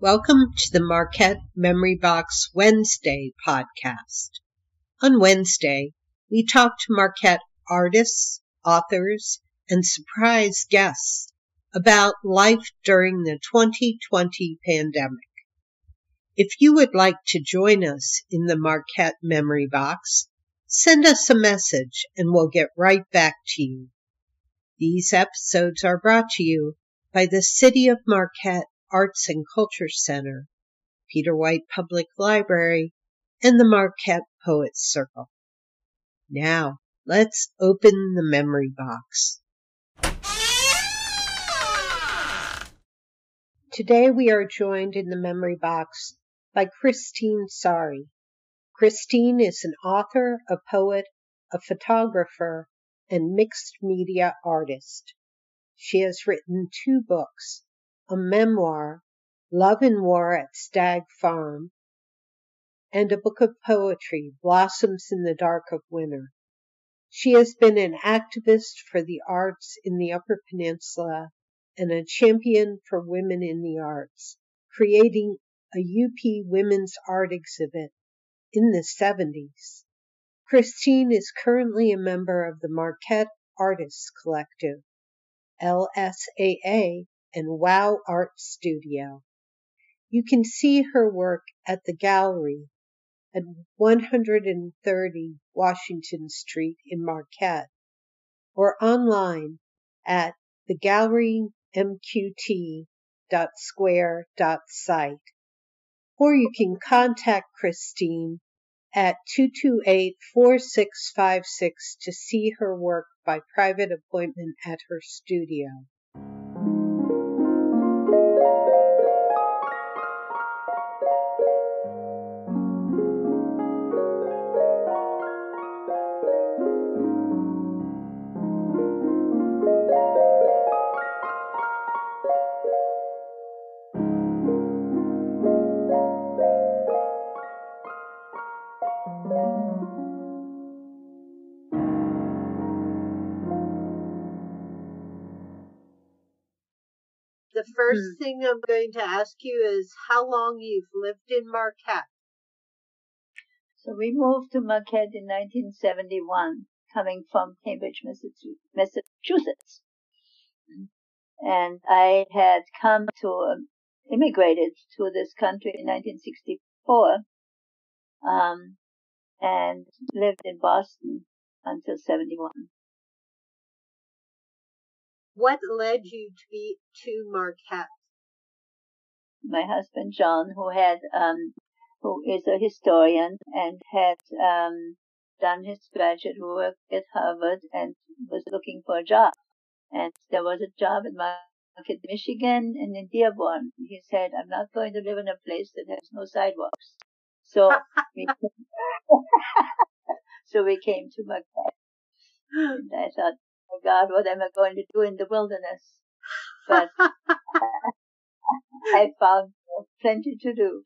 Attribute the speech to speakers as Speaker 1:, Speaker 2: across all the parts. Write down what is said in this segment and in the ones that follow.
Speaker 1: Welcome to the Marquette Memory Box Wednesday podcast. On Wednesday, we talk to Marquette artists, authors, and surprise guests about life during the 2020 pandemic. If you would like to join us in the Marquette Memory Box, send us a message and we'll get right back to you. These episodes are brought to you by the City of Marquette Arts and Culture Center, Peter White Public Library, and the Marquette Poets Circle. Now, let's open the memory box. Today we are joined in the memory box by Christine Saari. Christine is an author, a poet, a photographer, and mixed media artist. She has written two books, a memoir, Love and War at Stag Farm, and a book of poetry, Blossoms in the Dark of Winter. She has been an activist for the arts in the Upper Peninsula and a champion for women in the arts, creating a UP women's art exhibit in the 70s. Christine is currently a member of the Marquette Artists Collective, LSAA, and Wow Art Studio. You can see her work at the gallery at 130 Washington Street in Marquette or online at thegallerymqt.square.site. Or you can contact Christine at 228-4656 to see her work by private appointment at her studio. The first
Speaker 2: Hmm.
Speaker 1: thing I'm going to ask you is how long you've lived in Marquette.
Speaker 2: So we moved to Marquette in 1971, coming from Cambridge, Massachusetts. And I had come to, um, immigrated to this country in 1964, um, and lived in Boston until 71.
Speaker 1: What led you to be to Marquette?
Speaker 2: My husband John, who had, um, who is a historian and had, um, done his graduate work at Harvard and was looking for a job. And there was a job in Marquette, Michigan and in Dearborn. He said, I'm not going to live in a place that has no sidewalks. So we, so we came to Marquette. And I thought, oh God, what am I going to do in the wilderness? But I found plenty to do.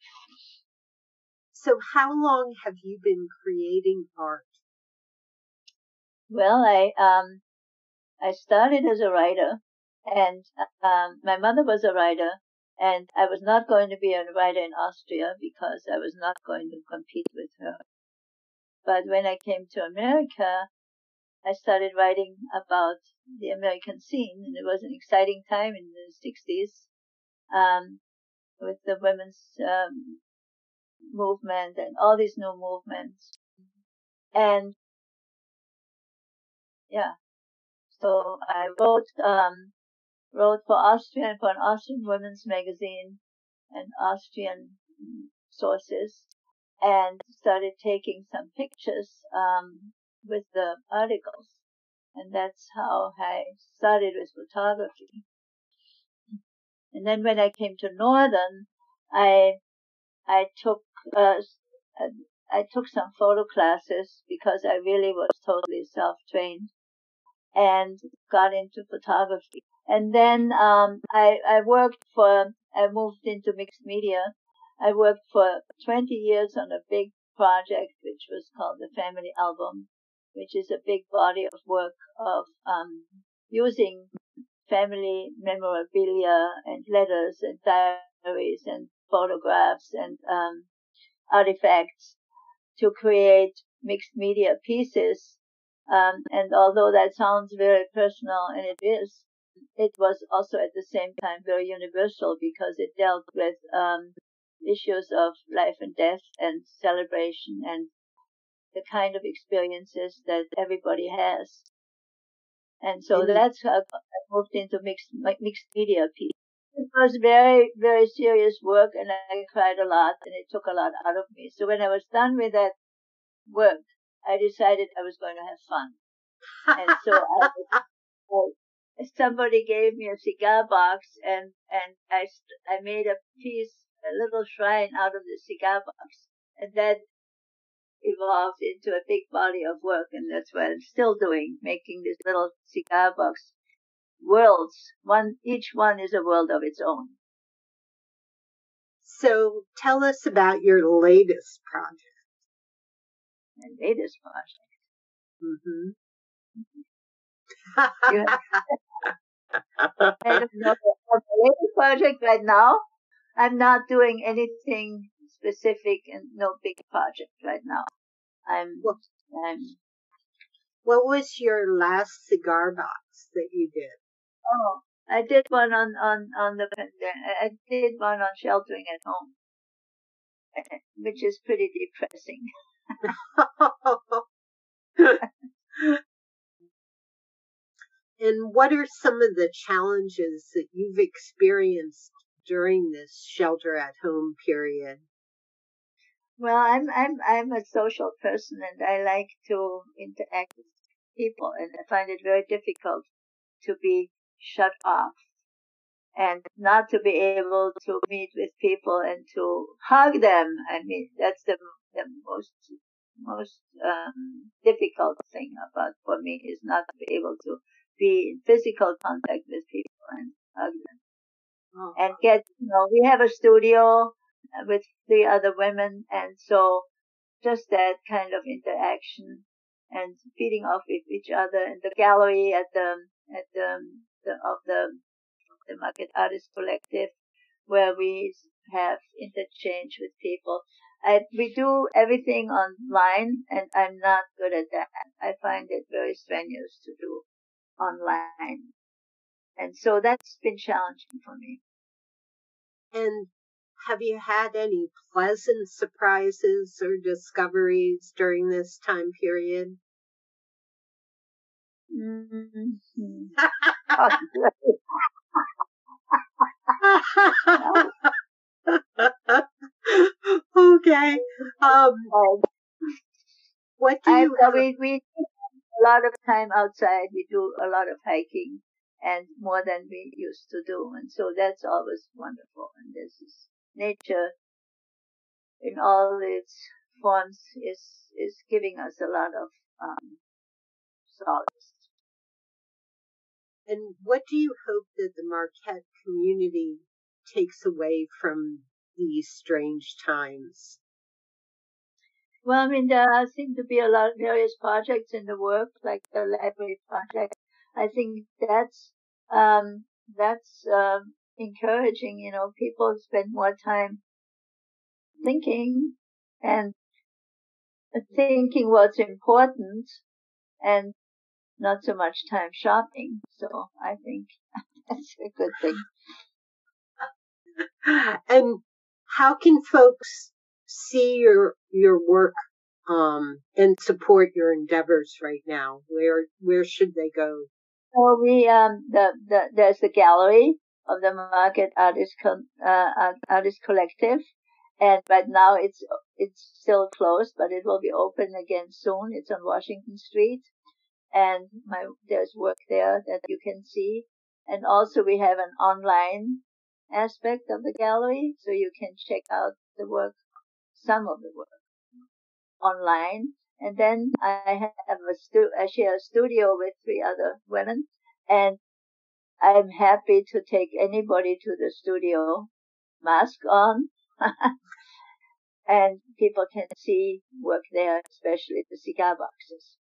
Speaker 1: So how long have you been creating art?
Speaker 2: Well, I um I started as a writer, and um my mother was a writer, and I was not going to be a writer in Austria because I was not going to compete with her. But when I came to America, I started writing about the American scene, and it was an exciting time in the 60s um, with the women's um, movement and all these new movements. And yeah, so I wrote um, wrote for Austrian for an Austrian women's magazine and Austrian sources, and started taking some pictures um, with the articles, and that's how I started with photography. And then when I came to Northern, I I took uh, I took some photo classes because I really was totally self-trained and got into photography. And then um, I I worked for I moved into mixed media. I worked for 20 years on a big project which was called the Family Album, which is a big body of work of um, using family memorabilia and letters and diaries and photographs and um, artifacts to create mixed media pieces. Um, and although that sounds very personal, and it is, it was also at the same time very universal because it dealt with um, issues of life and death and celebration and the kind of experiences that everybody has. And so mm-hmm. that's how I moved into mixed mixed media piece. It was very very serious work, and I cried a lot, and it took a lot out of me. So when I was done with that work, I decided I was going to have fun, and so I, I, somebody gave me a cigar box, and and I I made a piece, a little shrine out of the cigar box, and that evolved into a big body of work, and that's what I'm still doing, making this little cigar box worlds. One, each one is a world of its own.
Speaker 1: So tell us about your latest project.
Speaker 2: My latest project.
Speaker 1: Mm-hmm.
Speaker 2: I don't know the latest project right now. I'm not doing anything specific and no big project right now. I'm, well, I'm.
Speaker 1: What was your last cigar box that you did?
Speaker 2: Oh, I did one on on on the. I did one on sheltering at home, which is pretty depressing.
Speaker 1: and what are some of the challenges that you've experienced during this shelter at home period?
Speaker 2: Well, I'm I'm I'm a social person and I like to interact with people and I find it very difficult to be shut off and not to be able to meet with people and to hug them. I mean, that's the the most most um, difficult thing about for me is not to be able to be in physical contact with people and hug them. Oh. And get, you know, we have a studio Uh, with three other women. And so just that kind of interaction and feeding off with each other in the gallery at the, at the, the of the, the Marquette Artist Collective where we have interchange with people. I, we do everything online and I'm not good at that. I find it very strenuous to do online. And so that's been challenging for me.
Speaker 1: And have you had any pleasant surprises or discoveries during this time period?
Speaker 2: Mm-hmm.
Speaker 1: okay. Um, what do you?
Speaker 2: I, we we a lot of time outside. We do a lot of hiking and more than we used to do, and so that's always wonderful. And this is nature in all its forms is is giving us a lot of um, solace.
Speaker 1: And what do you hope that the Marquette community takes away from these strange times?
Speaker 2: Well, I mean, there seem to be a lot of various projects in the work, like the library project. I think that's um, that's um, encouraging, you know, people spend more time thinking and thinking what's important and not so much time shopping. So I think that's a good thing.
Speaker 1: And how can folks see your your work um, and support your endeavors right now? Where where should they go?
Speaker 2: Well, we um the, the there's the gallery of the Marquette Artist uh, Artist Collective, and right now it's it's still closed, but it will be open again soon. It's on Washington Street, and my there's work there that you can see, and also we have an online aspect of the gallery, so you can check out the work, some of the work online. And then I have a stu- I share a studio with three other women, and I'm happy to take anybody to the studio, mask on, and people can see work there, especially the cigar boxes.